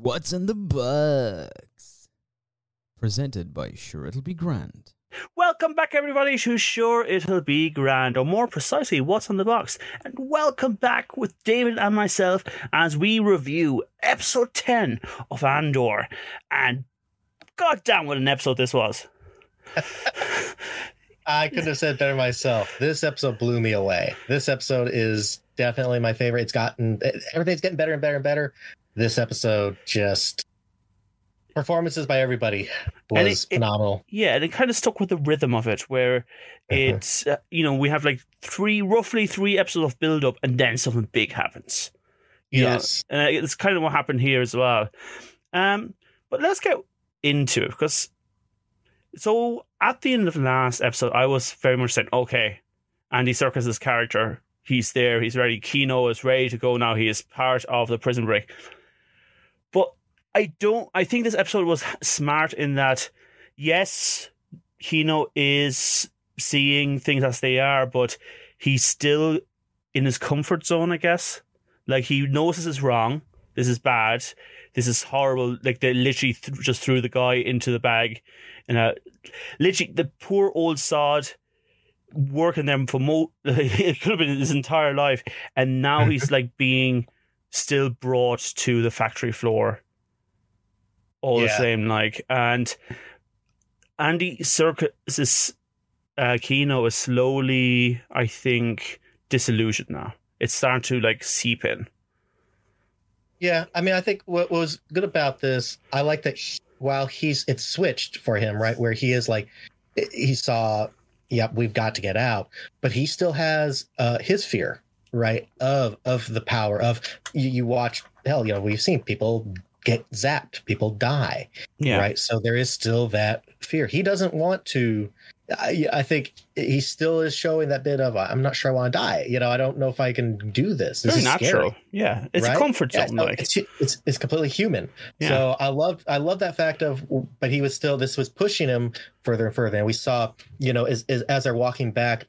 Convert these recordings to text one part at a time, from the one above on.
What's in the Box? Presented by Sure It'll Be Grand. Welcome back, everybody, to Sure It'll Be Grand, or more precisely, What's on the Box. And welcome back with David and myself as we review episode 10 of Andor. And goddamn, what an episode this was! I couldn't have said better myself. This episode blew me away. This episode is definitely my favorite. It's gotten everything's getting better and better and better. This episode just performances by everybody was it- it- phenomenal. Yeah, and it kind of stuck with the rhythm of it, where it's, uh, you know, we have like three, roughly three episodes of build up, and then something big happens. You know, yes. and uh, it's kind of what happened here as well. Um, but let's get into it because so at the end of the last episode, I was very much saying, okay, Andy Serkis's character, he's there, he's ready. Kino is ready to go now. He is part of the prison break. But I don't. I think this episode was smart in that, yes, Kino is seeing things as they are, but he's still in his comfort zone, I guess. Like he knows this is wrong. This is bad. This is horrible. Like they literally th- just threw the guy into the bag, and uh, literally the poor old sod working them for mo. it could have been his entire life, and now he's like being still brought to the factory floor. All the same, like and Andy Serkis's uh, Kino is slowly, I think, disillusioned now. It's starting to like seep in. Yeah, I mean, I think what was good about this, I like that he- while he's it's switched for him, right, where he is like he saw, yep, we've got to get out, but he still has uh his fear, right, of of the power of you, you watch hell, you know, we've seen people get zapped, people die, Yeah, right? So there is still that fear. He doesn't want to. I, I think he still is showing that bit of I'm not sure I want to die. You know, I don't know if I can do this. This very is natural. scary Yeah, it's right? a comfort Yeah, zone. no, like it's, it's it's completely human. Yeah. So I love I love that fact of, but he was still this was pushing him further and further. And we saw, you know, as as, as they're walking back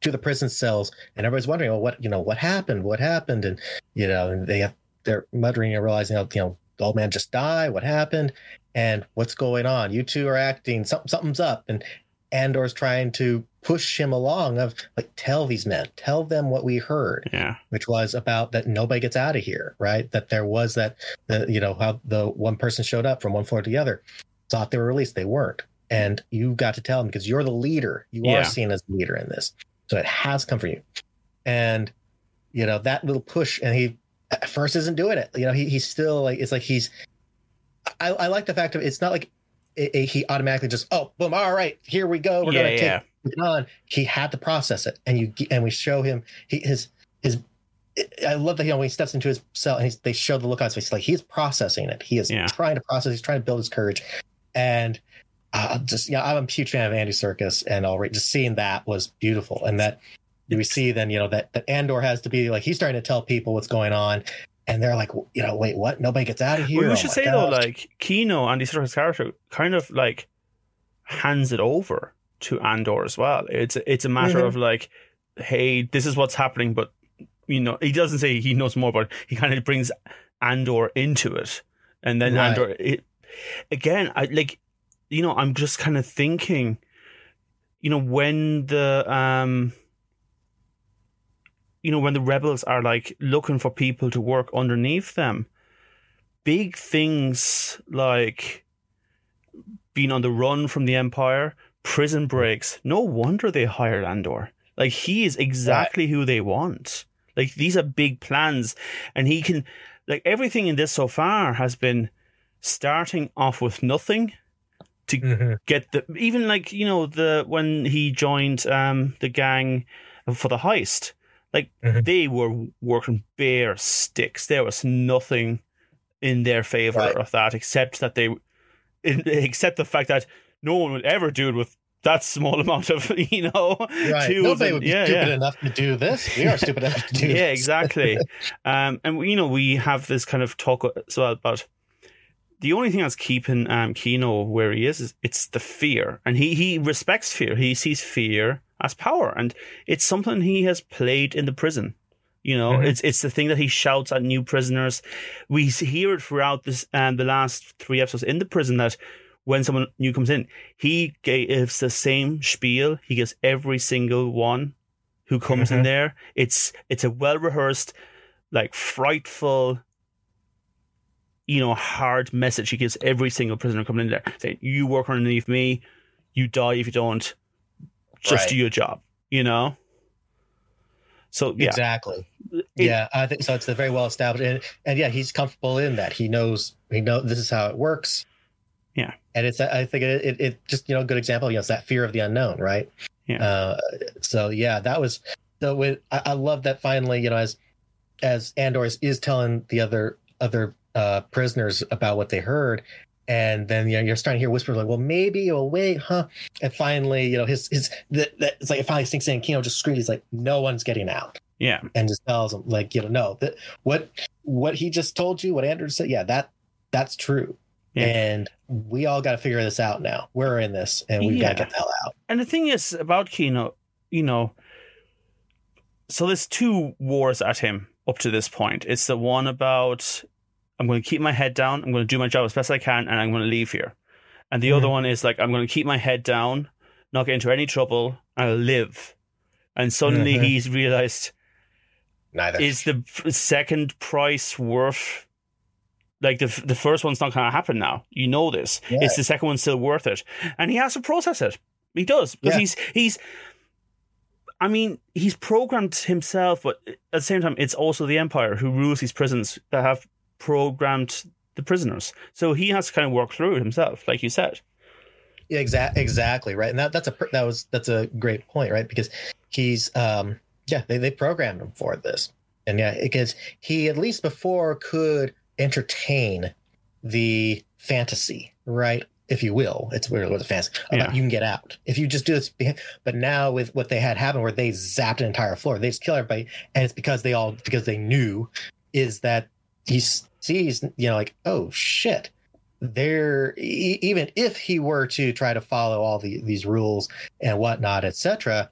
to the prison cells, and everybody's wondering, oh, what you know, what happened? What happened? And you know, and they have they're muttering and realizing, oh, you know, the old man just died. What happened? And what's going on? You two are acting. Something something's up. And Andor's trying to push him along of like tell these men, tell them what we heard yeah, which was about that nobody gets out of here, right? That there was that, the, you know, how the one person showed up from one floor to the other, thought they were released, they weren't, and you got to tell them because you're the leader, you Yeah. are seen as the leader in this, so it has come from you, and you know that little push, and he at first isn't doing it, you know, he he's still like it's like he's, I, I like the fact of it's not like it, it- he automatically just oh boom all right here we go we're yeah, gonna take yeah. it on. He had to process it, and you and we show him he, his his. I love that you know when he steps into his cell and he's, they show the look on his face, like he's processing it. He is Yeah. trying to process. He's trying to build his courage, and uh, just yeah, I'm a huge fan of Andy Serkis, and already just seeing that was beautiful. And that we see then you know that that Andor has to be like he's starting to tell people what's going on, and they're like, you know, wait, what? Nobody gets out of here. Well, we Oh should my say though, like Kino, Andy Serkis' character, kind of like hands it over to Andor as well. It's it's a matter Mhm. of like, hey, this is what's happening, but you know, he doesn't say he knows more, but he kind of brings Andor into it, and then Right. Andor. It, again, I like, you know, I'm just kind of thinking, you know, when the um. You know, when the rebels are like looking for people to work underneath them, big things like being on the run from the Empire, prison breaks. No wonder they hired Andor. Like he is exactly who they want. Like these are big plans, and he can. Like everything in this so far has been starting off with nothing to Mhm. get the even like you know the when he joined um the gang for the heist like Mhm. they were working bare sticks there was nothing in their favor Right. of that except that they except the fact that no one would ever do it with that small amount of you know right. tools Nobody and- would be yeah stupid yeah enough to do this. We are stupid enough to do yeah, this. exactly. um, and you know, we have this kind of talk as well about the only thing that's keeping um, Kino where he is is it's the fear, and he he respects fear. He sees fear as power, and it's something he has played in the prison. You know, Mhm. it's it's the thing that he shouts at new prisoners. We hear it throughout this and the last three episodes in the prison that when someone new comes in, he gives the same spiel. He gives every single one who comes in Mhm. there. It's it's a well rehearsed, like frightful, you know, hard message. He gives every single prisoner coming in there, saying, "You work underneath me, you die if you don't. Just Right. do your job." You know. So yeah, Exactly. It- yeah, I think so. It's a very well established, and, and yeah, he's comfortable in that. He knows he know this is how it works. Yeah. and it's I think it, it, it just you know a good example. You know, it's that fear of the unknown, right? Yeah. Uh, so yeah, that was so. With, I, I love that finally, you know, as as Andor is, is telling the other other uh, prisoners about what they heard, and then you know you're starting to hear whispers like, "Well, maybe, well, wait, huh?" And finally, you know, his his the, the, it's like it finally sinks in. Kino just screams, he's like, "No one's getting out." yeah, and just tells him like you know no that what what he just told you what andor said yeah that that's true Yeah. and we all got to figure this out now we're in this and we've Yeah. got to get the hell out And the thing is about Kino, you know, so there's two wars at him up to this point. It's the one about I'm going to keep my head down, I'm going to do my job as best I can, and I'm going to leave here. And the other Mhm. one is like I'm going to keep my head down, not get into any trouble, and I'll live. And suddenly Mhm. he's realized neither is the second price worth like the the first one's not going to happen now you know this Yeah. it's the second one still worth it and he has to process it he does because Yeah. he's he's i mean he's programmed himself but at the same time it's also the empire who rules these prisons that have programmed the prisoners. So he has to kind of work through it himself like you said. Yeah, exa- exactly right? And that that's a that was that's a great point right? Because he's um yeah they, they programmed him for this. And yeah because he at least before could entertain the fantasy right? If you will. It's weird with a fantasy about Yeah. you can get out. If you just do this but now with what they had happen where they zapped an entire floor they just kill everybody and it's because they all because they knew is that he sees you know like oh shit. There e- even if he were to try to follow all the, these rules and whatnot etc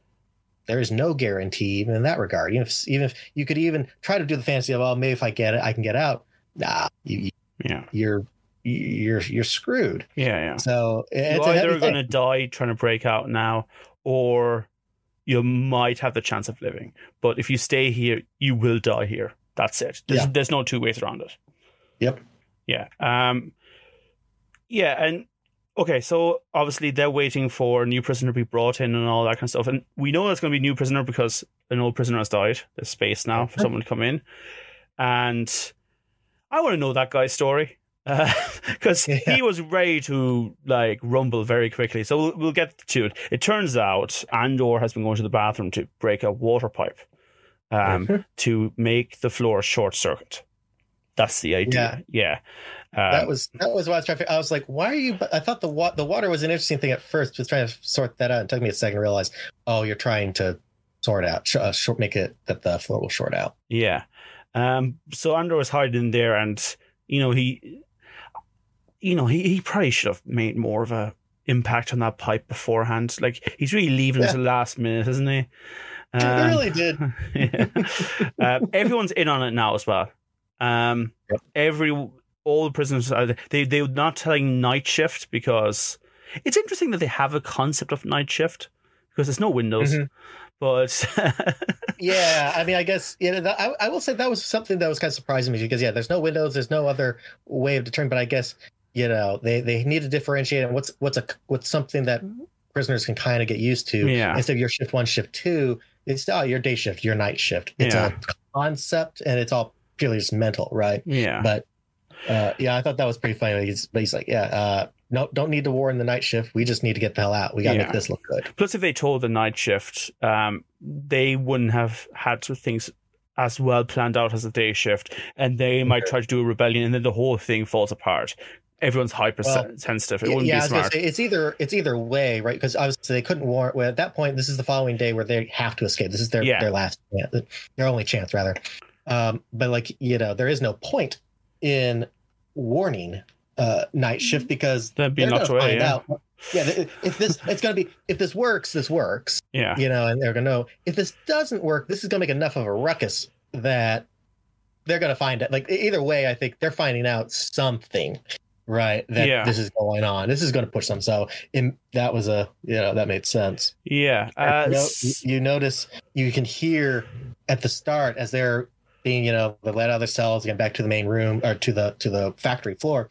there is no guarantee even in that regard. Even if even if you could even try to do the fantasy of oh maybe if i get it i can get out nah you, yeah. you're you're you're screwed. Yeah yeah. So you're either going to die trying to break out now or you might have the chance of living. But if you stay here you will die here. That's it. There's, Yeah. there's no two ways around it Yep. yeah um yeah and okay so obviously they're waiting for a new prisoner to be brought in and all that kind of stuff and we know it's going to be a new prisoner because an old prisoner has died there's space now for someone to come in and i want to know that guy's story because Yeah. he was ready to like rumble very quickly. So we'll, we'll get to it. It turns out Andor has been going to the bathroom to break a water pipe um, to make the floor short circuit. That's the idea. Yeah. Um, that was that was what I was trying to. I was like, why are you? I thought the wa- the water was an interesting thing at first. Just trying to sort that out. It took me a second to realize. Oh, you're trying to sort out, sh- uh, short, make it that the floor will short out. Yeah. Um, so Andor was hiding in there, and you know he, you know he, he probably should have made more of a impact on that pipe beforehand. Like he's really leaving Yeah. to the last minute, isn't he? Um, really did. yeah. uh, everyone's in on it now as well. Um, Yep. every all the prisoners are they they're not telling night shift because it's interesting that they have a concept of night shift because there's no windows, Mhm. but yeah, I mean, I guess you know, that, I, I will say that was something that was kind of surprising me because yeah, there's no windows, there's no other way of determining. But I guess you know they they need to differentiate and what's what's a what's something that prisoners can kind of get used to. Yeah. Instead of your shift one, shift two, it's oh your day shift, your night shift. It's Yeah. a concept and it's all purely just mental, right? yeah, But uh, yeah, I thought that was pretty funny. He's, but he's like, yeah, uh, no, don't need to war in the night shift. We just need to get the hell out. We got to Yeah. make this look good. Plus, if they told the night shift, um, they wouldn't have had to things as well planned out as a day shift, and they might try to do a rebellion, and then the whole thing falls apart. Everyone's hyper Well, sensitive. It wouldn't yeah, be smart. say it's either it's either way, right? Because obviously they couldn't warn. Well, at that point, this is the following day where they have to escape. This is their Yeah. their last, chance, their only chance, rather. Um, but like you know, there is no point in warning uh, night shift because They'd be they're knocked gonna away. find Yeah, out. Yeah, if this it's gonna be if this works, this works. yeah, You know, and they're gonna know if this doesn't work, this is gonna make enough of a ruckus that they're going to find it. Like either way, I think they're finding out something, right? That Yeah. this is going on. This is going to push them. So in, that was a you know that made sense. Yeah. Uh, you, know, you notice you can hear at the start as they're being you know they let out their cells get back to the main room or to the to the factory floor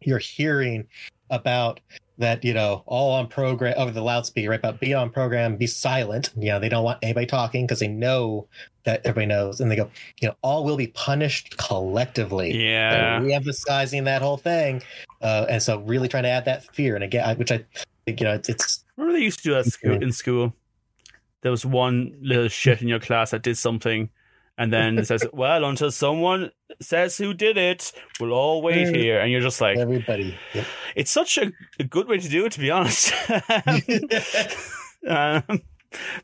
you're hearing about that you know all on program over the loudspeaker right about be on program be silent. You know they don't want anybody talking because they know that everybody knows. And they go you know all will be punished collectively. Yeah. They're re-emphasizing that whole thing. Uh, and so really trying to add that fear. And again I- which i think you know it's, it's Remember they used to do that in school? There was one little shit in your class that did something, and then says, "Well, until someone says who did it, we'll all wait Mm. here." And you're just like, everybody Yep. it's such a, a good way to do it, to be honest. um,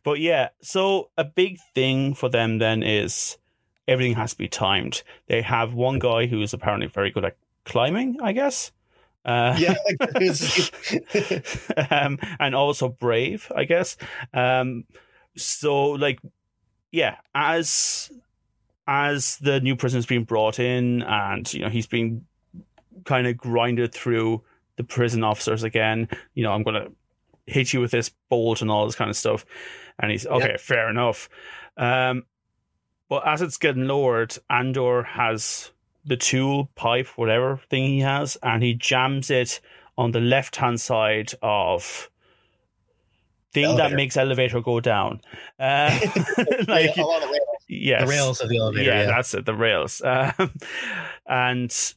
but yeah, so a big thing for them then is everything has to be timed. They have one guy who is apparently very good at climbing, I guess. Uh, yeah um, and also brave, I guess. Um, so like, yeah, as as the new prisoner's being brought in, and you know he's being kind of grinded through the prison officers again. You know, I'm gonna hit you with this bolt and all this kind of stuff, and he's okay, fair enough. Um, but as it's getting lowered, Andor has the tool, pipe, whatever thing he has, and he jams it on the left hand side of thing that makes elevator go down. Uh, like yeah, along the rails, yes. the rails of the elevator. yeah, Yeah, that's it, the rails. Um, and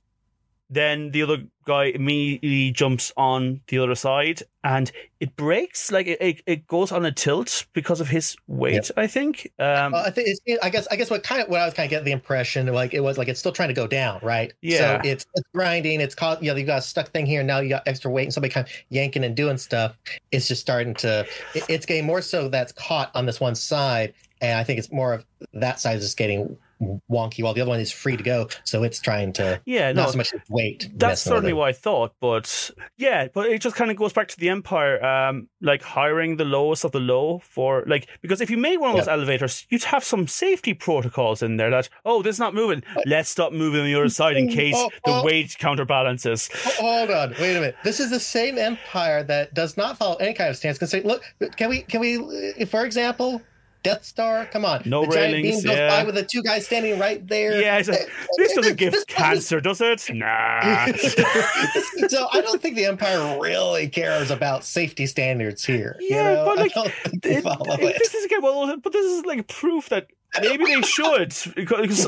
then the other guy immediately jumps on the other side and it breaks. Like it, it, it goes on a tilt because of his weight, I think. Um, Well, I think it's, I guess I guess what kind of what I was kind of getting the impression like it was like it's still trying to go down, right? Yeah. So it's it's grinding. It's caught. You know, you got a stuck thing here. Now you got extra weight, and somebody kind of yanking and doing stuff. It's just starting to. It, it's getting more so that's caught on this one side, and I think it's more of that side is just getting wonky, while the other one is free to go. So it's trying to yeah, no, not so much weight. That's certainly what I thought, but yeah, but it just kind of goes back to the Empire, um, like hiring the lowest of the low for like because if you made one of those elevators, you'd have some safety protocols in there that oh, this is not moving, let's stop moving on the other side in case Oh, the oh. weight counterbalances. Oh, Hold on, wait a minute. This is the same empire that does not follow any kind of stance. Can say, look, can we, can we, uh, for example, Death Star? Come on, No the giant beam goes yeah. by with the two guys standing right there. Yeah, it's like, this doesn't give this- cancer, does it? Nah. so I don't think the Empire really cares about safety standards here. you Yeah, know? but, like, don't think they follow it- it. This is again, well, but this is like proof that maybe they should because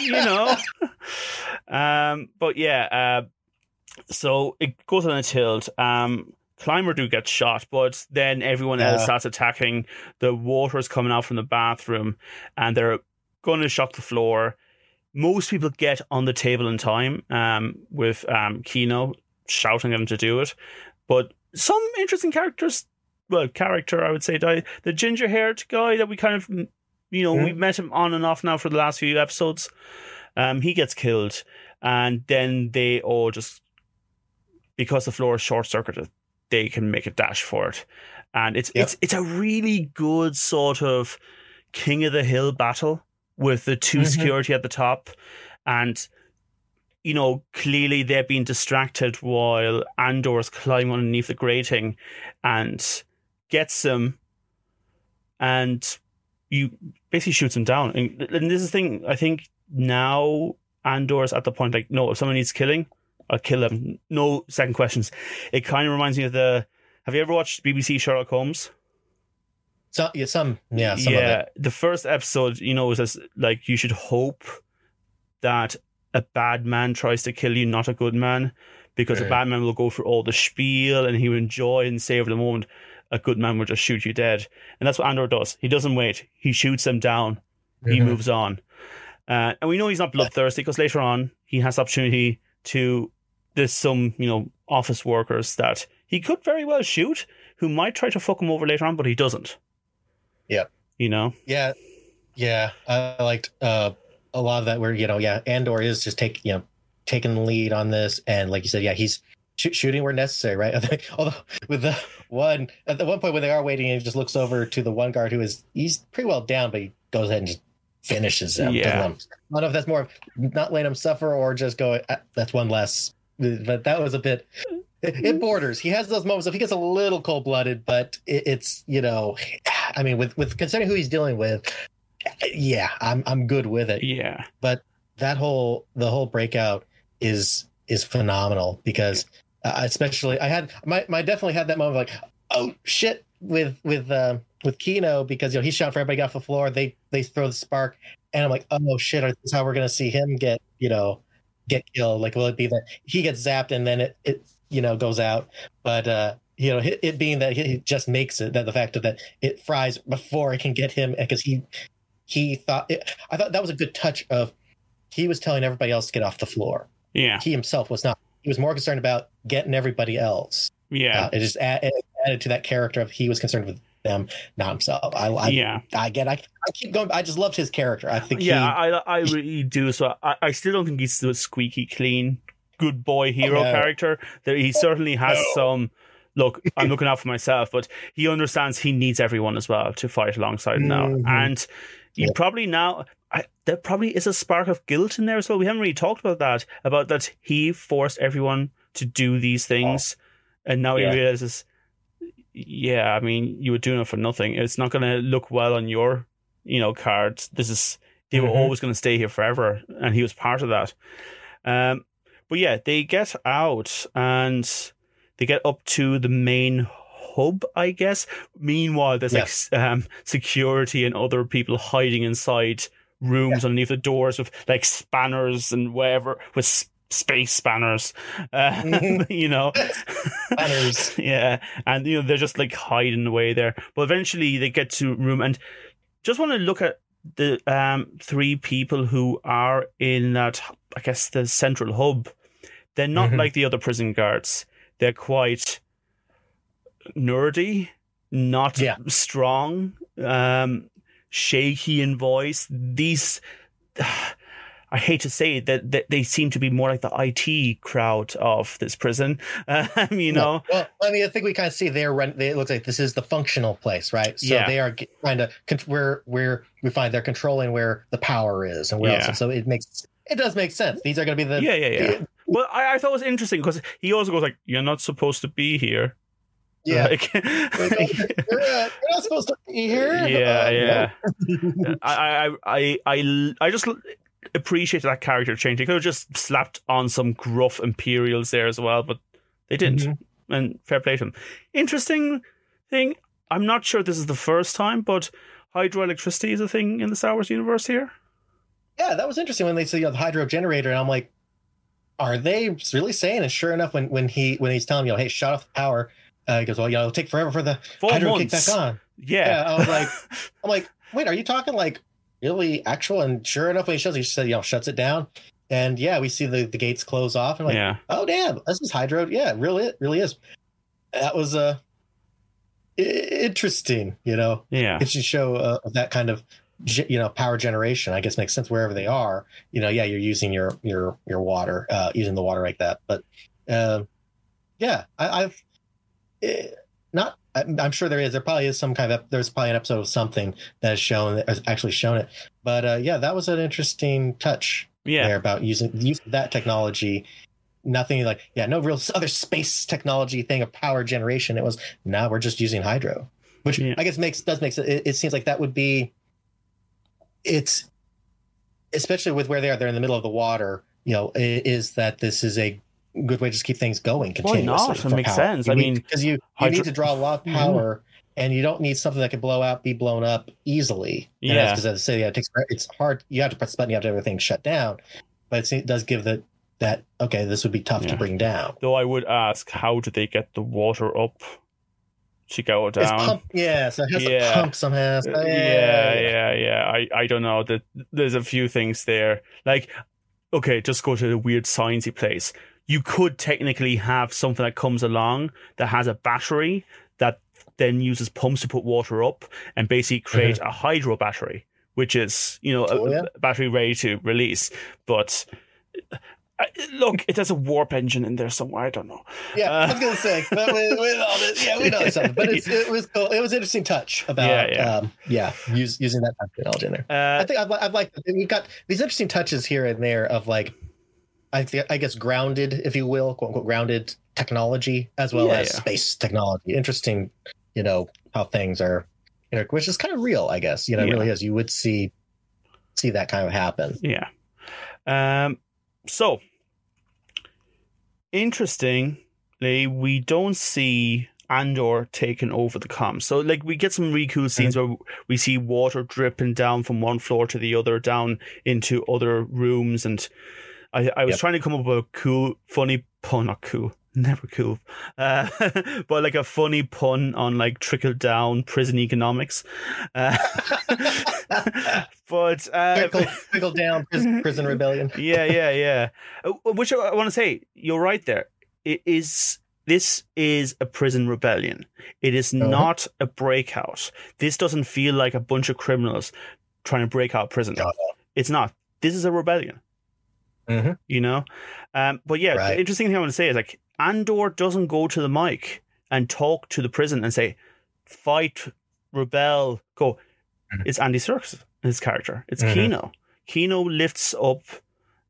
you know. Um, but yeah, uh, so it goes on a tilt. Um, Climber do get shot, but then everyone else starts attacking. The water is coming out from the bathroom, and they're going to shock the floor. Most people get on the table in time, um, with um, Kino shouting at them to do it. But some interesting characters, well, character I would say, die. The ginger haired guy that we kind of, you know, Mhm. we've met him on and off now for the last few episodes. Um, he gets killed, and then they all just because the floor is short circuited, they can make a dash for it, and it's Yep. it's it's a really good sort of king of the hill battle with the 2 Mhm. security at the top, and you know clearly they're being distracted while Andor's climbing underneath the grating, and gets them, and you basically shoots him down, and, and this is the thing I think now Andor's at the point like no if someone needs killing. I'll kill them. No second questions. It kind of reminds me of the. Have you ever watched BBC Sherlock Holmes? So, yeah, some, yeah, some of it. the first episode, you know, this, like you should hope that a bad man tries to kill you, not a good man, because a bad man will go through all the spiel and he will enjoy and savor the moment. A good man will just shoot you dead, and that's what Andor does. He doesn't wait; he shoots them down. He Mhm. moves on, uh, and we know he's not bloodthirsty because later on he has the opportunity to. There's some, you know, office workers that he could very well shoot who might try to fuck him over later on, but he doesn't. Yeah. You know? Yeah, yeah. I liked uh, a lot of that. Where you know, yeah, Andor is just take you know taking the lead on this, and like you said, yeah, he's sh- shooting where necessary, right? Although with the one at the one point when they are waiting, he just looks over to the one guard who is he's pretty well down, but he goes ahead and just finishes them. Yeah. I don't know if that's more of not letting him suffer or just go, "Ah, that's one less. But that was a bit, it, it borders. He has those moments of he gets a little cold blooded, but it, it's, you know, I mean, with, with considering who he's dealing with, yeah, I'm, I'm good with it. Yeah. But that whole, the whole breakout is, is phenomenal because uh, especially I had my, my definitely had that moment of like, oh shit with, with, uh, with Kino because you know he's shouting for everybody off the floor. They they throw the spark, and I'm like, oh shit, is how we're gonna see him get you know get killed? Like, will it be that he gets zapped and then it it you know goes out? But uh, you know, it, it being that he just makes it that the fact that it fries before it can get him because he he thought it, I thought that was a good touch of he was telling everybody else to get off the floor. Yeah. He himself was not. He was more concerned about getting everybody else. Yeah. Uh, it just add, it added to that character of he was concerned with them, not himself. I, I yeah. I get. I, I keep going. I just loved his character. I think. Yeah, He, I I really do. So I, I still don't think he's the squeaky clean good boy hero Oh, no. character. There he certainly has No. some look, I'm looking out for myself, but he understands he needs everyone as well to fight alongside him now. Mhm. And you Yeah. probably now I, there probably is a spark of guilt in there as well. We haven't really talked about that, about that he forced everyone to do these things and now Yeah. he realizes yeah, I mean, you were doing it for nothing. It's not going to look well on your, you know, cards. This is they were Mhm. always going to stay here forever, and he was part of that. Um, but yeah, they get out and they get up to the main hub, I guess. Meanwhile, there's Yes. like um, security and other people hiding inside rooms underneath the doors with like spanners and whatever with space spanners. Uh, you know, Spanners. yeah, and you know they're just like hiding away there. But eventually they get to room and just want to look at the um three people who are in that I guess the central hub. They're not Mhm. like the other prison guards. They're quite nerdy, not Yeah. strong, um, shaky in voice. These. I hate to say it, that, that they seem to be more like the IT crowd of this prison. Um, you know, Well, I mean, I think we kind of see they're run. They, it looks like this is the functional place, right? So Yeah. they are trying to where where we find they're controlling where the power is and where Yeah. else. So it makes it does make sense. These are going to be the yeah, yeah, yeah. Well, I, I thought it was interesting because he also goes like, "You're not supposed to be here." yeah. Like- oh, you're, not supposed to be here. yeah, Uh, yeah. I, I, I, I just appreciate that character change. They could have just slapped on some gruff Imperials there as well, but they didn't. Mhm. And fair play to them. Interesting thing. I'm not sure this is the first time, but hydroelectricity is a thing in the Star Wars universe here. Yeah, that was interesting when they say you know, the hydro generator, and I'm like, are they really saying? And sure enough, when when he when he's telling me, you know, hey, shut off the power, uh, he goes, well, you know, it'll take forever for the Four hydro to kick back on. Yeah. Yeah, I was like, I'm like, wait, are you talking like really actual? And sure enough, when he shows, he said, you know, shuts it down. And yeah, we see the, the gates close off. And like, yeah. oh damn, this is hydro. Yeah, it really, it really is. That was uh, interesting. You know, Yeah. it should show uh, that kind of you know power generation. I guess makes sense wherever they are. You know, yeah, you're using your your your water, uh, using the water like that. But uh, yeah, I, I've eh, not. I'm I'm sure there is. There probably is some kind of. There's probably an episode of something that has shown that has actually shown it. But uh, yeah, that was an interesting touch Yeah. there about using use of that technology. Nothing like yeah, no real other space technology thing of power generation. It was now we're just using hydro, which Yeah. I guess makes does make sense. It, it seems like that would be. It's, especially with where they are, they're in the middle of the water. You know, is that this is a good way to just keep things going continuously. not? It makes power. sense. You I need- mean, because you you hydro- need to draw a lot of Mhm. power. And you don't need something that can blow out, be blown up easily. Yeah. because as I say, yeah, it takes it's hard. You have to press the button, you have to have everything shut down. But it's, it does give the that okay, this would be tough Yeah. to bring down. Though I would ask, how do they get the water up to go It's down? pump, yeah, so it has Yeah. to pump somehow. So, Uh, yeah, yeah, yeah. I, I don't know. That there's a few things there. Like, okay, just go to a weird sciencey place. You could technically have something that comes along that has a battery that then uses pumps to put water up and basically create a hydro battery, which is you know Oh, a, yeah. battery ready to release. But I, look, it has a warp engine in there somewhere. I don't know. Yeah, Uh, I was gonna say, but with, with all this, yeah, we know something, but it's, it was cool. It was an interesting touch about, Yeah, yeah. Um, yeah, use, using that technology in there. Uh, I think I've, I've liked we've got these interesting touches here and there of like, I thi- I guess grounded, if you will, quote unquote, grounded technology as well Yeah, as yeah. space technology. Interesting, you know how things are, know, which is kind of real, I guess. You know, it Yeah. really is. You would see see that kind of happen. Yeah. Um. So interestingly, we don't see Andor taking over the comms. So, like, we get some really cool scenes where we see water dripping down from one floor to the other, down into other rooms, and I, I was Yep. trying to come up with a cool, funny pun. Not cool. Never cool, uh, but like a funny pun on like trickle down prison economics. Uh, but uh, Trickle, trickle down prison, prison rebellion. yeah, yeah, yeah. Uh, Which I want to say, you're right there. It is this is a prison rebellion. It is Uh-huh. not a breakout. This doesn't feel like a bunch of criminals trying to break out prison. No. It's not. This is a rebellion. Mhm. You know, um, but yeah, Right. the interesting thing I want to say is like Andor doesn't go to the mic and talk to the prison and say, "Fight, rebel, go." Mhm. It's Andy Serkis, his character. It's Mhm. Kino. Kino lifts up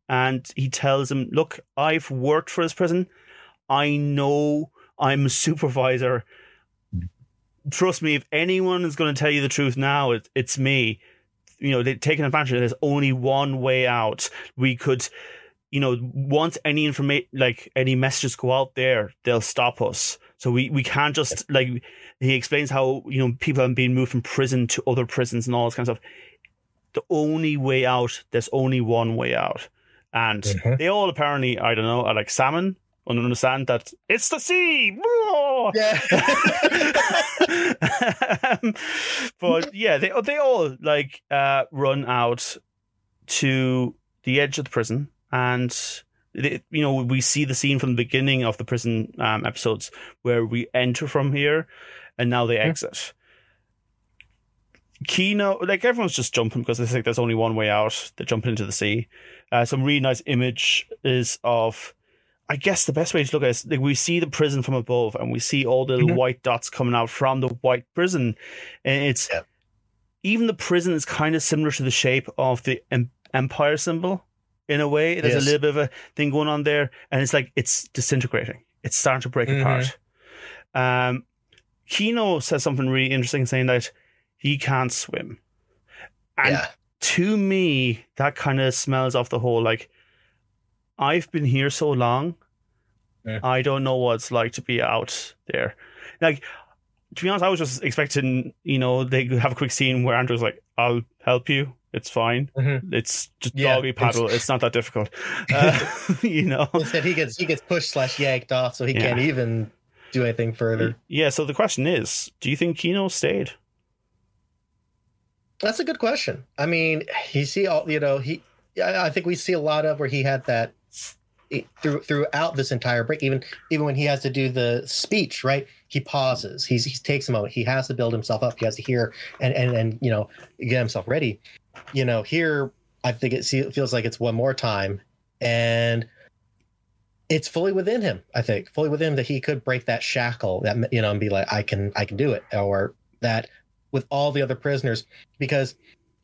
and he tells him, Look, I've worked for this prison. I know I'm a supervisor. Trust me, if anyone is going to tell you the truth now, it, it's me. You know, they're taking advantage. That there's only one way out. We could, you know, once any information, like any messages go out there, they'll stop us. So we, we can't just, like, he explains how, you know, people have been moved from prison to other prisons and all this kind of stuff the only way out, there's only one way out. And Mhm. they all apparently, I don't know, are like salmon and understand that it's the sea. Yeah. Um, but yeah, they they all like uh, run out to the edge of the prison, and they, you know we see the scene from the beginning of the prison um, episodes where we enter from here, and now they Yeah. exit. Kino, like everyone's just jumping because they think there's only one way out. They're jumping into the sea. Uh, some really nice image is of, I guess the best way to look at it is like we see the prison from above and we see all the little Mhm. white dots coming out from the white prison, and it's Yeah. even the prison is kind of similar to the shape of the em- empire symbol in a way. There's Yes. a little bit of a thing going on there, and it's like it's disintegrating. It's starting to break Mhm. apart. Um, Kino says something really interesting, saying that he can't swim. And yeah. to me, that kind of smells off the whole like, I've been here so long, Yeah. I don't know what it's like to be out there. Like, to be honest, I was just expecting, you know, they could have a quick scene where Andor's like, I'll help you. It's fine. Mhm. It's just Yeah, doggy paddle. It's not that difficult. Uh, you know? Instead, he gets he gets pushed slash yanked off, so he Yeah. can't even do anything further. Yeah, so the question is do you think Kino stayed? That's a good question. I mean, you see all you know. He, I I think we see a lot of where he had that through throughout this entire break. Even even when he has to do the speech, right? He pauses. He's he takes a moment. He has to build himself up. He has to hear and and and you know get himself ready. You know, here I think it, feels like it's one more time, and it's fully within him. I think fully within him that he could break that shackle that you know and be like, I can I can do it, or that with all the other prisoners because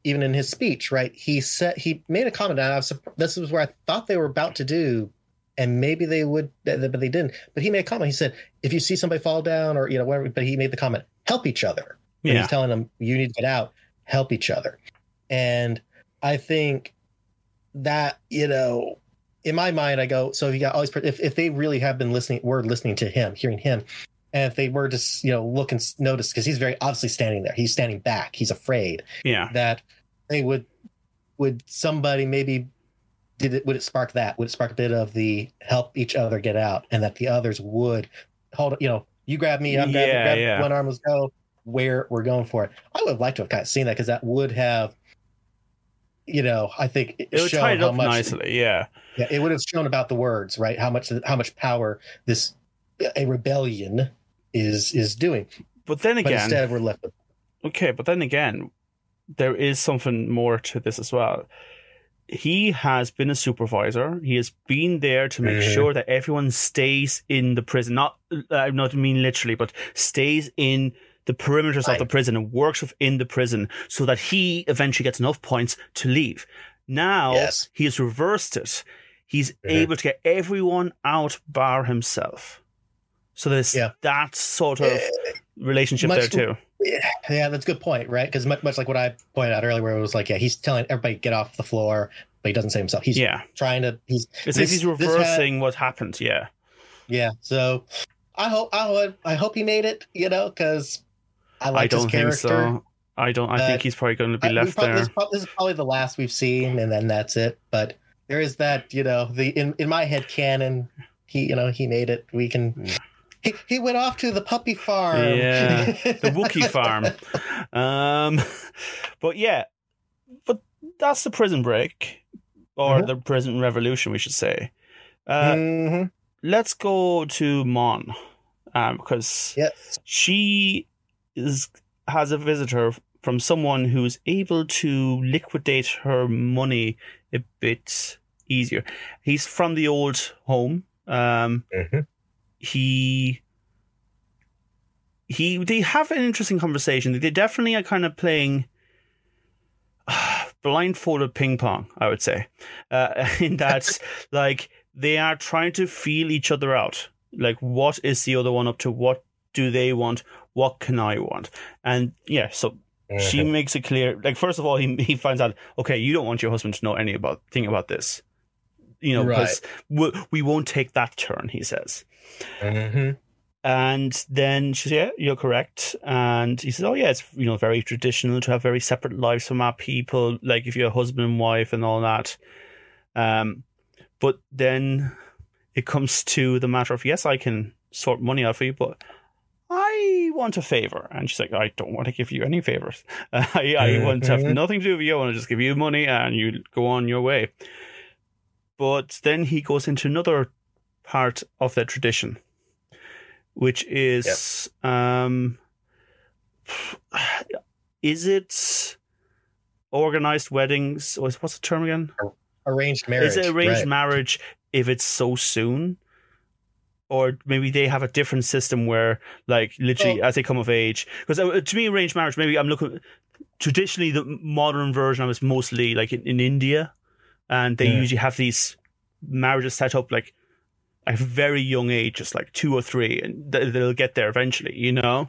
even in his speech, right, he said he made a comment, and I was this was where I thought they were about to do, and maybe they would, but they didn't. But he made a comment. He said, "If you see somebody fall down, or you know, whatever," but he made the comment, "Help each other." And Yeah. He's telling them, "You need to get out, help each other," and I think that you know, in my mind, I go, so if you got always if if they really have been listening, were listening to him, hearing him, and if they were just, you know look and notice because he's very obviously standing there, he's standing back, he's afraid Yeah. that they would would somebody maybe did it would it spark that would it spark a bit of the help each other get out and that the others would hold you know you grab me i'm grabbing Yeah, grab yeah. one arm let's go where we're going for it i would have liked to have kind of seen that because that would have you know i think It would shown tie it how up much nicely. Yeah. yeah, it would have shown about the words right how much how much power this a rebellion is is doing But then but again, instead we're left with okay, but then again, there is something more to this as well. He has been a supervisor. He has been there to make Mhm. sure that everyone stays in the prison. Not, I not mean literally, but stays in the perimeters of the prison and works within the prison so that he eventually gets enough points to leave. Now Yes. he has reversed it. He's Mhm. able to get everyone out bar himself. So there's Yeah. that sort of Eh, relationship there too. Yeah, that's a good point, right? Because much, much like what I pointed out earlier, where it was like, yeah, he's telling everybody get off the floor, but he doesn't say himself. He's Yeah. trying to. He's It's this- like he's this had- reversing what happened. Yeah. yeah. So I hope I hope I hope he made it. You know, because I like I don't his think character. so. I don't. I Uh, think he's probably going to be I- left prob- This, there. prob- this is probably the last we've seen, and then that's it. But there is that, you know, the in in my head canon, he, you know, he made it. We can. Yeah. He, he went off to the puppy farm. Yeah, the Wookie farm. Um, but yeah, but that's the prison break, or Mhm. the prison revolution, we should say. Uh, Mhm. Let's go to Mon, um, because Yes. she is has a visitor from someone who's able to liquidate her money a bit easier. He's from the old home. Um, Mhm. He he they have an interesting conversation. They definitely are kind of playing blindfolded ping pong. I would say, uh, in that like they are trying to feel each other out. Like, what is the other one up to? What do they want? What can I want? And yeah, so she Mhm. makes it clear. Like, first of all, he he finds out, okay, you don't want your husband to know any about thing about this. You know, because we, we won't take that turn. He says. Mhm. And then she says, Yeah, you're correct. And he says, Oh, yeah, it's you know very traditional to have very separate lives from our people, like if you're a husband and wife and all that. Um, but then it comes to the matter of yes, I can sort money out for you, but I want a favor. And she's like, I don't want to give you any favors. I, I want to have Mhm. nothing to do with you. I want to just give you money and you go on your way. But then he goes into another part of their tradition, which is um, is it organized weddings? Or what's the term again? Arranged marriage. is it arranged right. marriage if it's so soon? Or maybe they have a different system where, like, literally Well- as they come of age. Because uh, to me, arranged marriage, maybe I'm looking. Traditionally, the modern version of it is mostly like in, in India, and they Yeah. usually have these marriages set up like a very young age, just like two or three, and th- they'll get there eventually. You know?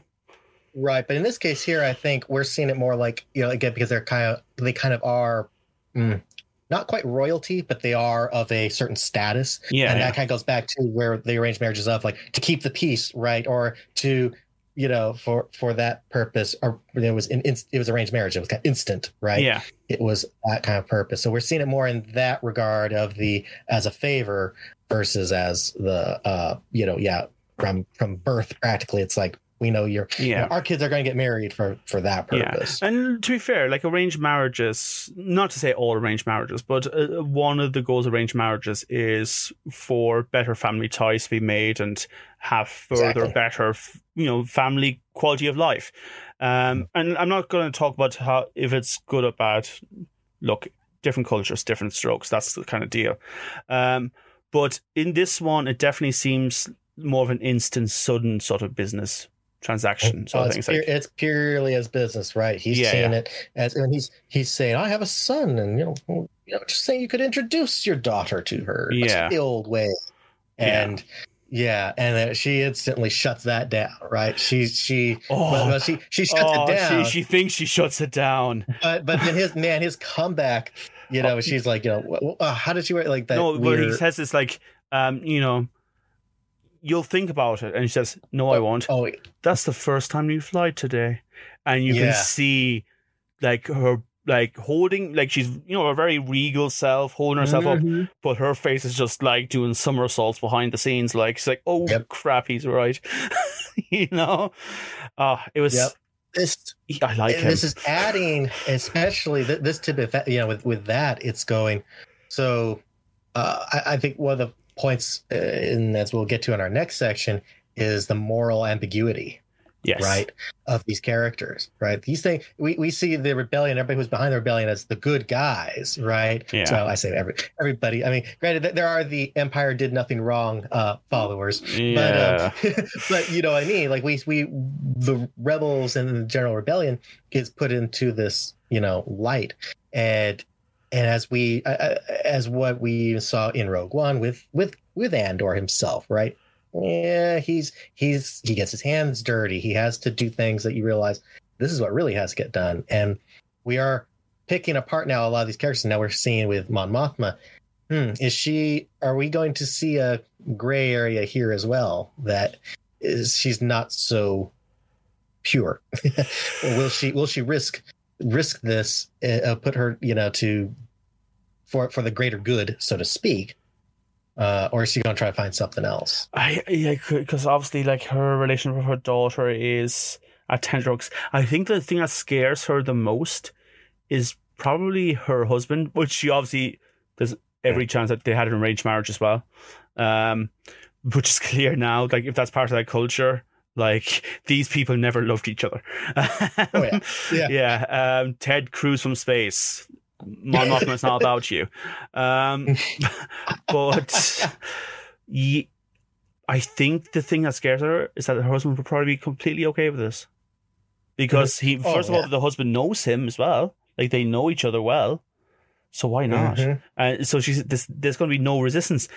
Right, but in this case here, I think we're seeing it more like you know again because they're kind of they kind of are mm, not quite royalty, but they are of a certain status, Yeah. and yeah. that kind of goes back to where the arranged marriages of like to keep the peace, right, or to you know for for that purpose, or it was in, it was arranged marriage, it was kind of instant, right? yeah. it was that kind of purpose. So we're seeing it more in that regard of the as a favor versus as the uh you know yeah from from birth practically it's like we know you're Yeah. our kids are going to get married for for that Yeah. purpose. And to be fair, like arranged marriages, not to say all arranged marriages, but uh, one of the goals of arranged marriages is for better family ties to be made and have further Exactly. better, you know, family quality of life. Um, and I'm not going to talk about how if it's good or bad. Look, different cultures, different strokes. That's the kind of deal. Um, but in this one, it definitely seems more of an instant, sudden sort of business transaction. Oh, uh, so Oh, I it's, think it's pure- like, it's purely as business, right? He's Yeah, seeing yeah. it as, and he's he's saying, "I have a son," and you know, you know, just saying you could introduce your daughter to her. Yeah. the old way, and yeah, and then she instantly shuts that down, right? She she Oh. well, well, she she shuts oh, it down, She, she thinks she shuts it down. but but then his man, his comeback, you know, she's like, you know, "Wh- wh- uh, how did she wear like that? no, but he says it's like, um, you know, you'll think about it, and she says, "No, I won't." oh, That's the first time you've lied today, and you Yeah. can see, like her, like holding, like she's, you know, a very regal self, holding herself up, mhm. but her face is just like doing somersaults behind the scenes. Like she's like, "Oh Yep. crap, he's right," you know. Uh it was. Yep. This I like him. this is adding especially th- this tidbit that- you know with with that it's going so uh I, I think one of the points uh, and as we'll get to in our next section is the moral ambiguity Yes. right of these characters right these things we, we see the rebellion everybody who's behind the rebellion as the good guys right Yeah. so i say every everybody i mean granted there are the empire did nothing wrong uh followers Yeah. but um, but you know what i mean like we we the rebels and the general rebellion gets put into this you know light and and as we uh, uh, as what we saw in rogue one with with with andor himself right yeah he's he's he gets his hands dirty. He has to do things that you realize this is what really has to get done. And we are picking apart now a lot of these characters now we're seeing with mon mothma. Hmm, is she are we going to see a gray area here as well that is she's not so pure? Will she will she risk risk this uh, put her you know to for for the greater good so to speak uh, or is she going to try to find something else? I yeah, because obviously, like her relation with her daughter is at tenterhooks. I think the thing that scares her the most is probably her husband, which she obviously there's every chance that they had an arranged marriage as well. Um, which is clear now. Like if that's part of that culture, like these people never loved each other. Oh, yeah. Yeah. yeah. Um, Ted Cruz from space. Mothma is not about you. Um, but ye, I think the thing that scares her is that her husband would probably be completely okay with this. Because he, Oh, first of all, the husband knows him as well. Like they know each other well. So why not? Mhm. And so she's this, there's going to be no resistance.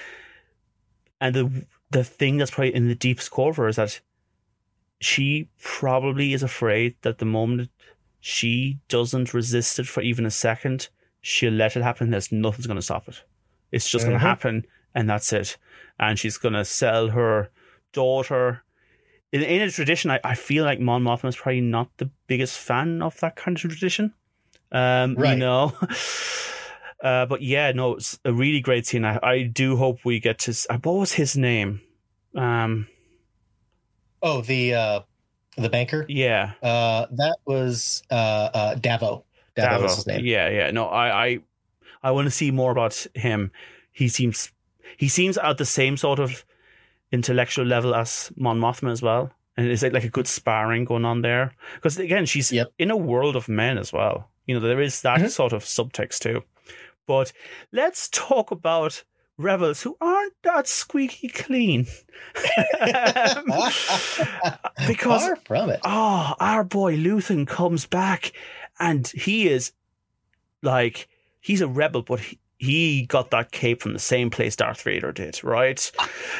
And the the thing that's probably in the deepest core of her is that she probably is afraid that the moment she doesn't resist it for even a second, she'll let it happen. There's nothing's going to stop it. It's just going Mhm. to happen, and that's it. And she's going to sell her daughter. In, in a tradition, I, I feel like Mon Mothma is probably not the biggest fan of that kind of tradition. Um, You know? Uh, but yeah, no, it's a really great scene. I, I do hope we get to. uh, What was his name? Um, Oh, the uh, the banker. yeah, Uh, that was uh, uh, Davo. Davo, was his name. Yeah, yeah. No, I, I, I want to see more about him. He seems, he seems at the same sort of intellectual level as Mon Mothma as well, and is it like a good sparring going on there. Because again, she's Yep. in a world of men as well. You know, there is that Mhm. sort of subtext too. But let's talk about rebels who aren't that squeaky clean. Um, because Far from it. oh, our boy Luthen comes back and he is like, he's a rebel, but he, he got that cape from the same place Darth Vader did, right?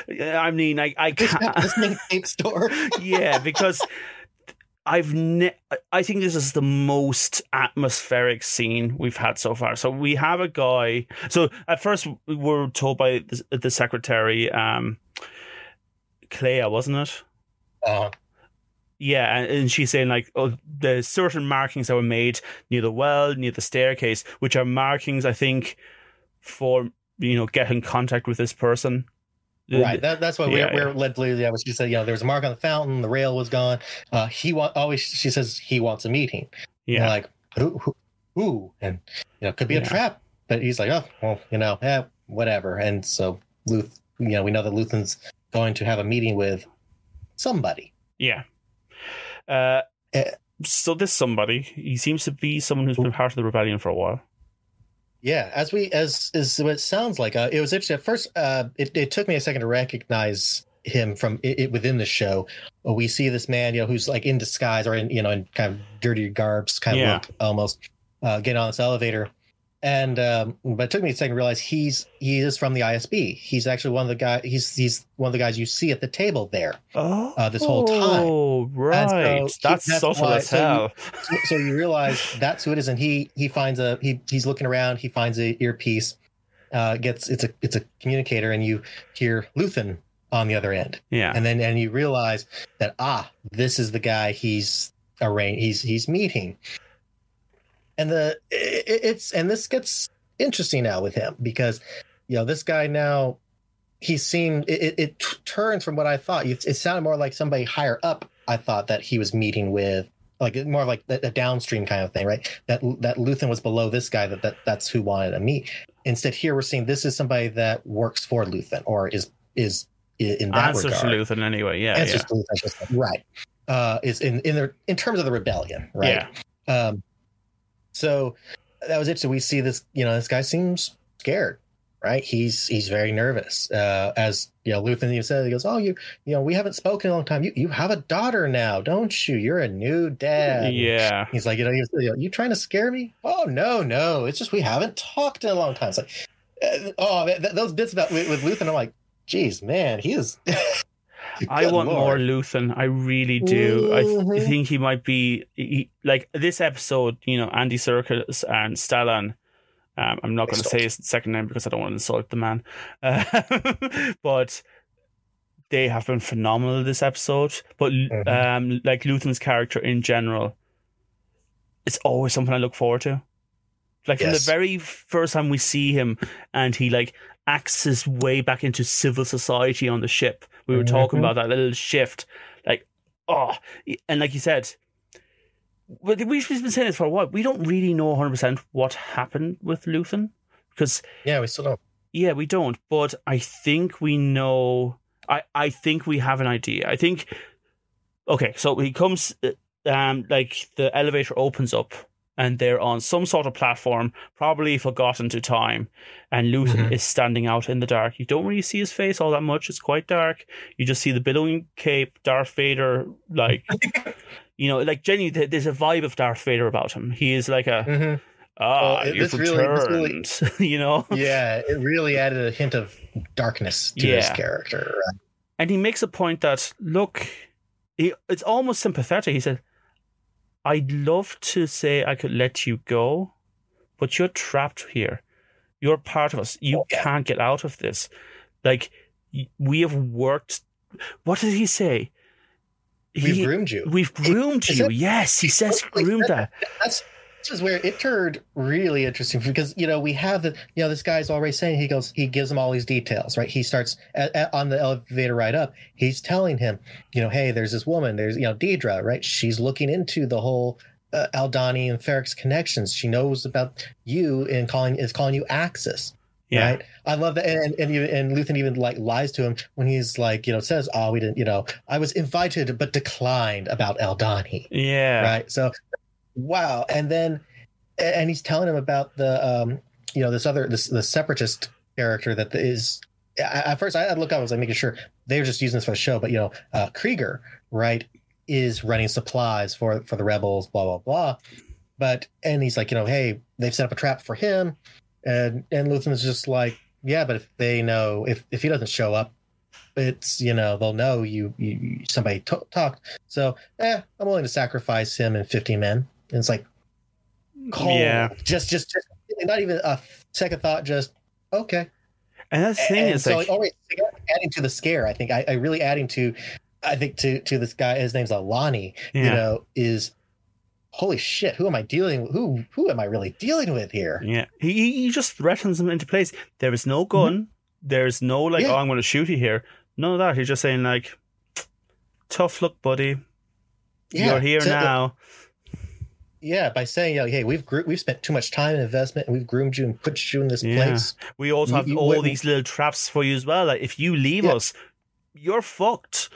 I mean, I, I can't. tape store. yeah, because I've ne- I think this is the most atmospheric scene we've had so far. So we have a guy. So at first we were told by the, the secretary, um, Kleya, wasn't it? Uh, Yeah, and, and she's saying like, oh, the certain markings that were made near the well, near the staircase, which are markings, I think, for you know, get in contact with this person. Right. That, that's what Yeah, we're, we're led to believe. Yeah, she said. You know, there was a mark on the fountain. The rail was gone. Uh, he want always. She says he wants a meeting. Yeah, like who, who, who, and you know, it could be Yeah. a trap. But he's like, oh, well, you know, yeah, whatever. And so Luth, you know, we know that Luthen's going to have a meeting with somebody. yeah. Uh, Eh. so this somebody, he seems to be someone who's been part of the rebellion for a while. Yeah, as we as is what it sounds like. Uh, it was interesting at first. Uh, it, it took me a second to recognize him from it, it within the show. We see this man, you know, who's like in disguise or in you know in kind of dirty garbs, kind of Yeah. look almost. Uh, get on this elevator, and um, but it took me a second to realize he's he is from the ISB. He's actually one of the guy. He's he's one of the guys you see at the table there. Oh, Uh, this whole time. Oh, right. So he- that's, that's subtle why- as so you- hell. So, so you realize that's who it is, and he he finds a he he's looking around. He finds a earpiece. Uh, gets it's a it's a communicator, and you hear Luthen on the other end, yeah. and then and you realize that ah, this is the guy he's arranged he's he's meeting, and the it, it's and this gets interesting now with him because you know this guy now he's seen it, it, turns from what I thought. It, it sounded more like somebody higher up. I thought that he was meeting with like more like a, downstream kind of thing, right? That that Luthen was below this guy. That, that that's who wanted to meet. Instead, here we're seeing this is somebody that works for Luthen or is is in that Answers to regard. Luthen anyway. Yeah, Answers yeah. to Luthen, I should say. right. uh, is in in the in terms of the rebellion, right? Yeah. Um, so that was it. So we see this, you know, this guy seems scared, right? He's he's very nervous. Uh, as you know, Luthen you said, he goes, "Oh, you, you know, we haven't spoken in a long time. You you have a daughter now, don't you? You're a new dad." Yeah. He's like, you know, you, you, you trying to scare me? Oh no, no, it's just we haven't talked in a long time. It's like, uh, oh, th- th- those bits about with, with Luthen, I'm like, geez, man, he is. I want more Lord. Luthen. I really do. I, th- I Mhm. think he might be he, like this episode. You know, Andy Serkis and Stellan. Um, I'm not going to say his second name because I don't want to insult the man. Uh, but they have been phenomenal this episode. But Mhm. um, like Luthen's character in general, it's always something I look forward to. Like from the very first time we see him, and he like acts his way back into civil society on the ship. We were talking Mhm. about that little shift, like oh, and like you said, but we've been saying this for a while. We don't really know 100 percent what happened with Luthen because Yeah, we still don't. yeah, we don't. But I think we know. I I think we have an idea. I think. Okay, so he comes. uh, Um, like the elevator opens up, and they're on some sort of platform, probably forgotten to time. And Luthen Mhm. is standing out in the dark. You don't really see his face all that much. It's quite dark. You just see the billowing cape, Darth Vader, like. You know, like genuinely, there's a vibe of Darth Vader about him. He is like a Mhm. ah, Well, it- you've this really- this really- you know, Yeah, it really added a hint of darkness to his character. And he makes a point that look he, it's almost sympathetic he said i'd love to say i could let you go but you're trapped here. You're part of us. You can't get out of this. Like we have worked what did he say? We've groomed you. we've groomed you. yes he says groomed that. That's this is where it turned really interesting because you know we have the you know this guy's already saying he goes he gives him all these details right? He starts at, at- on the elevator ride up he's telling him you know hey there's this woman there's you know Dedra right? She's looking into the whole uh, Aldhani and Ferrix connections. She knows about you and calling is calling you Axis yeah. right? I love that and and, even, and luthen even like lies to him when he's like you know says oh we didn't you know i was invited but declined about Aldhani yeah. Right? So wow. And then and he's telling him about the um you know this other this the separatist character that is at first i look up i was like making sure they were just using this for the show but you know uh Kreegyr right is running supplies for for the rebels blah blah blah. But and he's like you know hey they've set up a trap for him. And and luthen's just like yeah but if they know if if he doesn't show up it's you know they'll know you you you- somebody t- talked. So eh i'm willing to sacrifice him and 50 men and it's like cold. yeah just just just not even a second thought just okay and that's the thing and is so like always adding to the scare i think I, I really adding to i think to to this guy his name's alani yeah you know is holy shit who am i dealing With? who who am i really dealing with here Yeah, he he- just threatens them into place. There is no mm-hmm. gun. There's no like, Yeah. oh, I'm going to shoot you here. None of that. He's just saying like, tough luck, buddy. Yeah. You're here so the- now. Yeah by saying you know, hey we've gro- we've spent too much time and investment and we've groomed you and put you in this Yeah. place We also You- have you all wouldn't- these little traps for you as well. Like if you leave Yeah. us, you're fucked.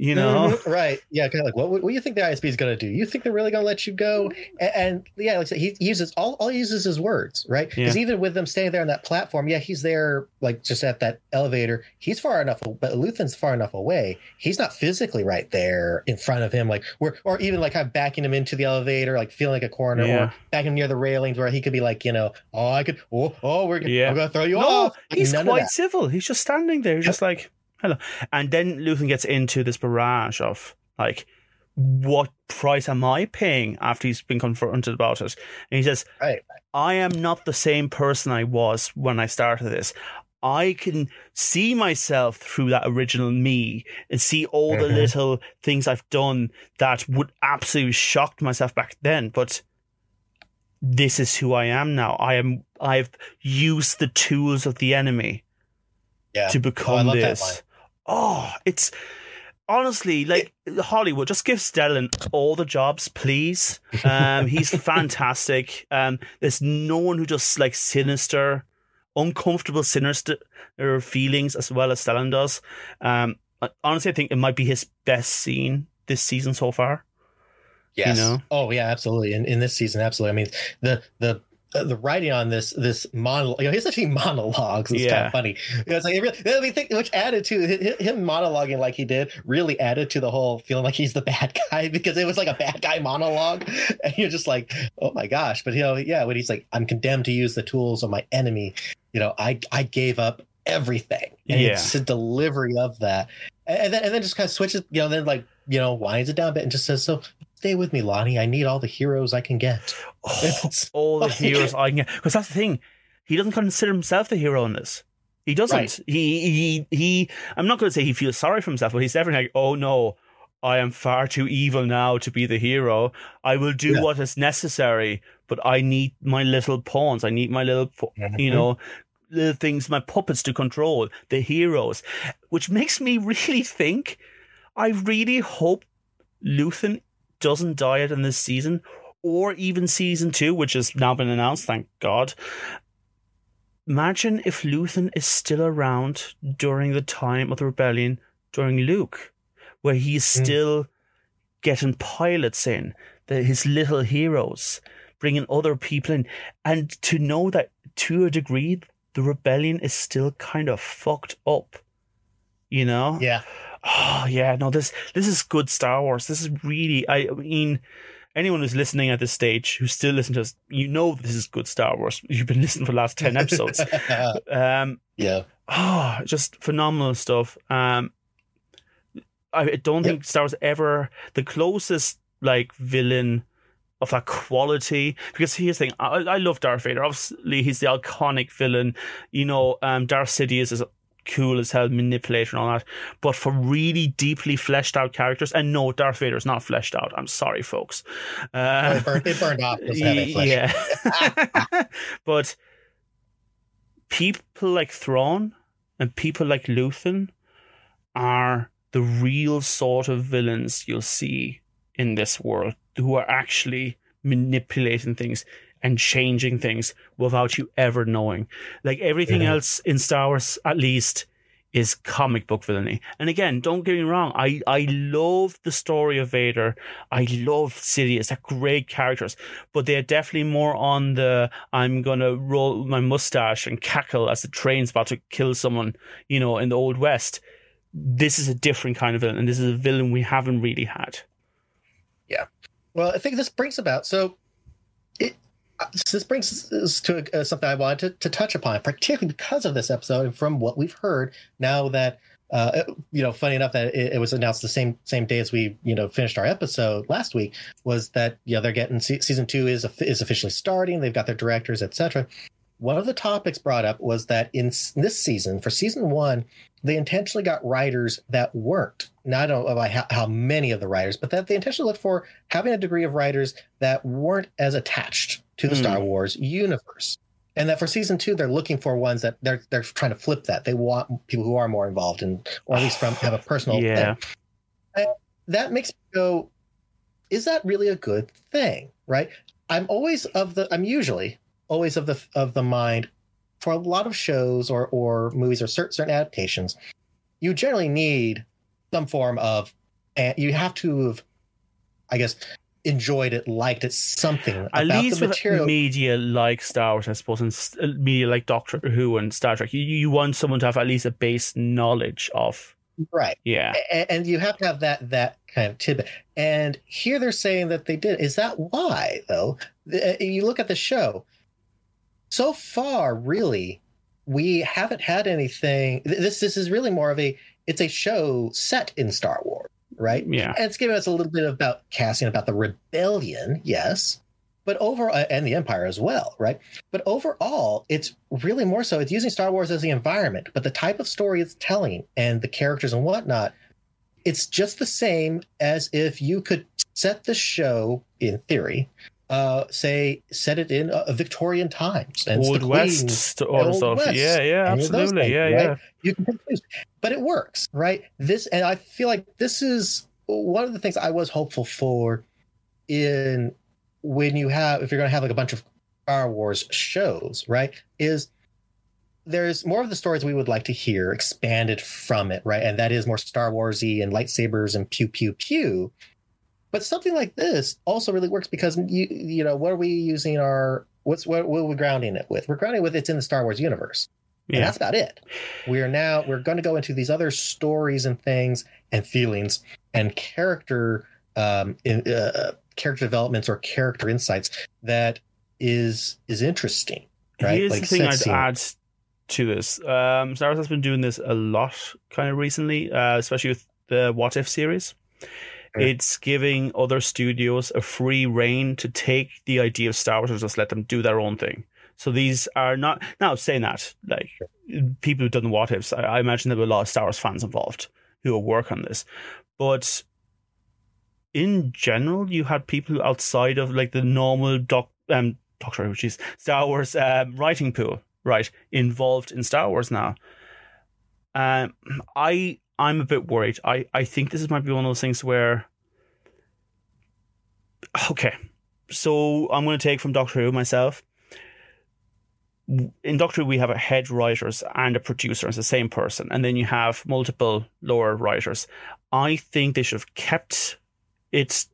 You know. Mhm, right yeah kind of like what, what do you think the ISB is going to do you think they're really going to let you go and, and yeah like I said, he uses all all he uses his words right because Yeah. even with them staying there on that platform yeah he's there like just at that elevator he's far enough but luthen's far enough away he's not physically right there in front of him like we're or even like kind of backing him into the elevator like feeling like a corner Yeah. or backing him near the railings where he could be like you know oh i could oh oh we're Yeah. i'm gonna throw you No, off he's None quite civil. He's just standing there. He's just like, hello. And then Luthen gets into this barrage of like, what price am I paying after he's been confronted about it? And he says, Right. I am not the same person I was when I started this. I can see myself through that original me and see all the Mhm. little things I've done that would absolutely shocked myself back then. But this is who I am now. I am. I've used the tools of the enemy yeah to become love that line. this. Oh, it's honestly like Hollywood. Just give Stellan all the jobs, please. Um, he's fantastic. Um, there's no one who just like sinister, uncomfortable, sinister feelings as well as Stellan does. Um, honestly, I think it might be his best scene this season so far. Yes. know? Oh yeah, absolutely. In in this season, absolutely. I mean, the the Uh, the writing on this this monologue, you know, he's actually monologues. It's kind Yeah. of funny. You know, it's like it really, I mean, think, which added to hi- hi- him monologuing like he did, really added to the whole feeling like he's the bad guy because it was like a bad guy monologue, and you're just like, oh my gosh. But you know, yeah, when he's like, I'm condemned to use the tools of my enemy. You know, I I gave up everything, and Yeah. it's the delivery of that, and then and then just kind of switches, you know, then like you know winds it down a bit and just says, so stay with me, Lonni. I need all the heroes I can get. Oh, all the heroes I can get. Because that's the thing. He doesn't consider himself the hero in this. He doesn't. Right. He, he, he, I'm not going to say he feels sorry for himself, but he's definitely like, oh no, I am far too evil now to be the hero. I will do Yeah. what is necessary, but I need my little pawns. I need my little, pu- mm-hmm. you know, little things, my puppets to control, the heroes, which makes me really think. I really hope Luthen doesn't die out in this season, or even season two, which has now been announced, thank God. Imagine if Luthen is still around during the time of the rebellion during Luke, where he's Mm. still getting pilots in, the, his little heroes, bringing other people in, and to know that to a degree the rebellion is still kind of fucked up. You know? Yeah. Oh yeah, no, this this is good Star Wars. This is really I mean anyone who's listening at this stage who's still listening to us, you know this is good Star Wars. You've been listening for the last ten episodes. um yeah. oh just phenomenal stuff. Um I don't Yep. think Star Wars ever the closest like villain of that quality because here's the thing I, I love Darth Vader obviously he's the iconic villain you know um Darth Sidious is cool as hell manipulator and all that but for really deeply fleshed out characters and no Darth Vader is not fleshed out I'm sorry folks uh, it, burned, it burned off. Yeah. but people like Thrawn and people like Luthen are the real sort of villains you'll see in this world who are actually manipulating things and changing things without you ever knowing. Like everything Yeah. else in Star Wars, at least, is comic book villainy. And again, don't get me wrong, I, I love the story of Vader. I love Sidious. They're great characters. But they're definitely more on the I'm gonna roll my mustache and cackle as the train's about to kill someone, you know, in the old west. This is a different kind of villain, and this is a villain we haven't really had. Yeah. Well, I think this brings about so it. This brings us to uh, something I wanted to, to touch upon, particularly because of this episode and from what we've heard now that uh, you know, funny enough that it, it was announced the same same day as we you know finished our episode last week was that you know they're getting se- season two is is officially starting. They've got their directors, etc. One of the topics brought up was that in this season, for season one, they intentionally got writers that weren't. Now I don't know how, how many of the writers, but that they intentionally looked for having a degree of writers that weren't as attached to the Hmm. Star Wars universe. And that for season two, they're looking for ones that they're they're trying to flip that. They want people who are more involved and or at least from have a personal Yeah. thing. That makes me go, is that really a good thing? Right? I'm always of the I'm usually always of the of the mind for a lot of shows or or movies or certain certain adaptations, you generally need some form of and you have to have I guess enjoyed it, liked it, something At about least the material. media like Star Wars, I suppose, and media like Doctor Who and Star Trek, you, you want someone to have at least a base knowledge of. right. Yeah. A- and you have to have that that kind of tidbit. And here they're saying that they did. Is that why though? Uh, You look at the show. So far, really, we haven't had anything. This this is really more of a. It's a show set in Star Wars, right? Yeah. And it's giving us a little bit about casting about the rebellion, yes, but over uh, and the Empire as well, right? But overall, it's really more so. It's using Star Wars as the environment, but the type of story it's telling and the characters and whatnot, it's just the same as if you could set the show in theory, uh, say set it in uh, Victorian times and Old West Queen, st- all the Old stuff. West, Yeah, yeah, any of those absolutely. things, yeah, right? yeah. you can confuse but it works right this and i feel like this is one of the things i was hopeful for in when you have if you're going to have like a bunch of star wars shows right is there's more of the stories we would like to hear expanded from it, right? And that is more Star Warsy and lightsabers and pew pew pew. But something like this also really works because you you know what are we using our what's what, what are we grounding it with? We're grounding it with it's in the Star Wars universe. And Yeah. that's about it. We are now we're going to go into these other stories and things and feelings and character um in, uh, character developments or character insights that is is interesting. Right? Here's Like the thing I'd add to this. Um, Star Wars has been doing this a lot kind of recently, uh, especially with the What If series. It's giving other studios a free reign to take the idea of Star Wars and just let them do their own thing. So these are not now saying that like people who've done what ifs. I, I imagine there were a lot of Star Wars fans involved who will work on this, but in general, you had people outside of like the normal doc um Doctor Who, which is Star Wars um, writing pool, right, involved in Star Wars now. Um, I I'm a bit worried. I I think this might be one of those things where, okay, so I'm going to take from Doctor Who myself. In Doctor Who, we have a head writers and a producer. It's the same person, and then you have multiple lower writers. I think they should have kept it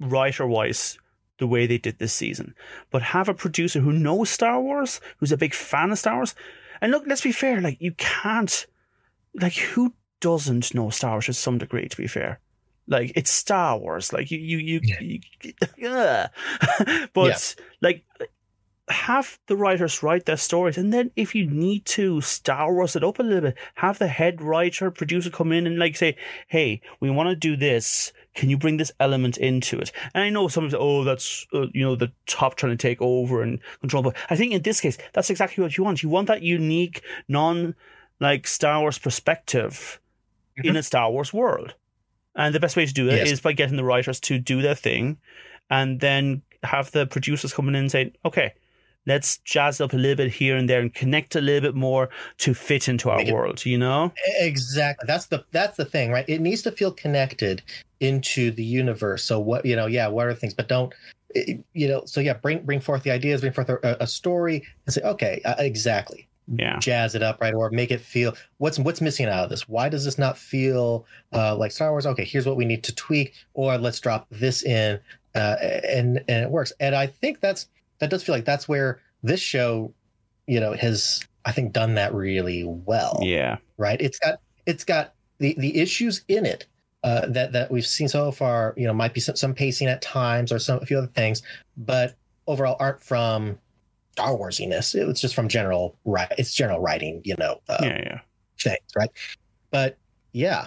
writer wise the way they did this season, but have a producer who knows Star Wars, who's a big fan of Star Wars. And look, let's be fair. Like you can't, like who doesn't know Star Wars to some degree? To be fair, like it's Star Wars. Like you, you, you, Yeah. you yeah. but like have the writers write their stories and then if you need to Star Wars it up a little bit have the head writer producer come in and like say hey we want to do this can you bring this element into it and I know some say oh that's uh, you know the top trying to take over and control but I think in this case that's exactly what you want you want that unique non like Star Wars perspective in a Star Wars world and the best way to do it is Yes. by getting the writers to do their thing and then have the producers coming in and saying, okay, let's jazz up a little bit here and there and connect a little bit more to fit into our it- world, you know? Exactly. That's the that's the thing, right? It needs to feel connected into the universe. So what you know, yeah, what are things, but don't you know? So yeah, bring bring forth the ideas, bring forth a, a story, and say, okay, uh, exactly, Yeah. jazz it up, right? Or make it feel what's what's missing out of this. Why does this not feel uh, like Star Wars? Okay, here's what we need to tweak, or let's drop this in, uh, and and it works. And I think that's that does feel like that's where this show, you know, has I think done that really well Yeah. right? It's got it's got the the issues in it uh, that that we've seen so far. You know, might be some, some pacing at times or some a few other things, but overall aren't from Star Warsiness. It was just from general right. It's general writing, you know, uh, Yeah. Yeah. things, right? But yeah,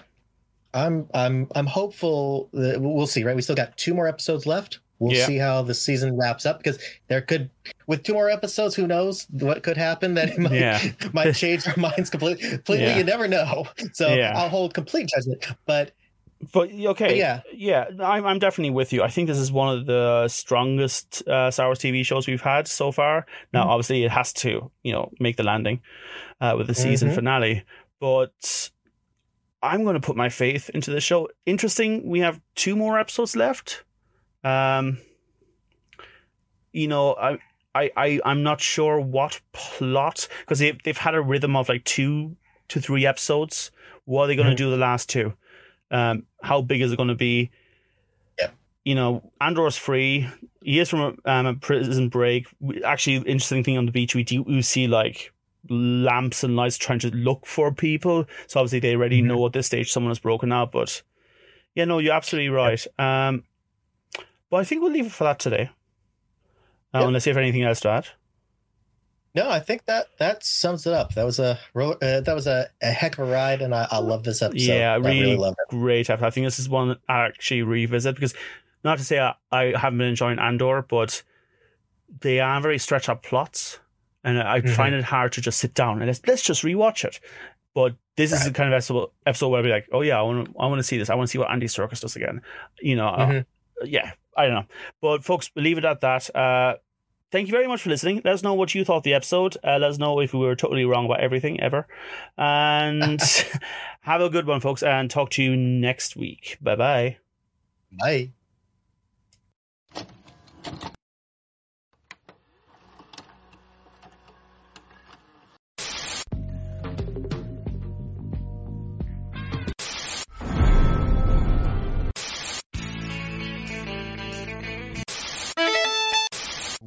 I'm I'm I'm hopeful that we'll see. Right, we still got two more episodes left. We'll Yeah. see how the season wraps up because there could, with two more episodes, who knows what could happen that it might, Yeah. might change our minds completely. Completely, Yeah. you never know. So. I'll hold complete judgment. But But okay, But yeah. yeah, I'm I'm definitely with you. I think this is one of the strongest uh, Star Wars TV shows we've had so far. Now, Mhm. obviously, it has to you know make the landing uh, with the season Mhm. finale, but I'm going to put my faith into the show. Interesting, we have two more episodes left. Um, you know, I. I, I, I'm not sure what plot because they, they've had a rhythm of like two to three episodes. What are they going to Mhm. do the last two? Um, how big is it going to be? Yeah. You know, Andor's free. He is from a, um, a prison break. We- Actually, interesting thing on the beach, we do we see like lamps and lights trying to look for people. So obviously they already Mhm. know at this stage someone has broken out. But yeah, no, you're absolutely right. Um, but I think we'll leave it for that today. Uh, Yep. Unless you have anything else to add. No, I think that that sums it up. That was a uh, that was a, a heck of a ride, and I, I love this episode. Yeah, I I really, really- love it. great episode. I think this is one I actually revisit because not to say I, I haven't been enjoying Andor, but they are very stretched out plots, and I Mhm. find it hard to just sit down and let's, let's just rewatch it. But this is the kind of episode, episode where I'd be like, oh yeah, I want to I want to see this. I want to see what Andy Serkis does again. You know, uh, Mhm. yeah, I don't know. But folks, leave it at that. Uh, thank you very much for listening. Let us know what you thought of the episode. Uh, let us know if we were totally wrong about everything ever. And have a good one, folks, and talk to you next week. Bye bye bye.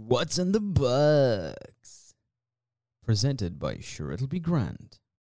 What's in the Books? Presented by Sure It'll Be Grand.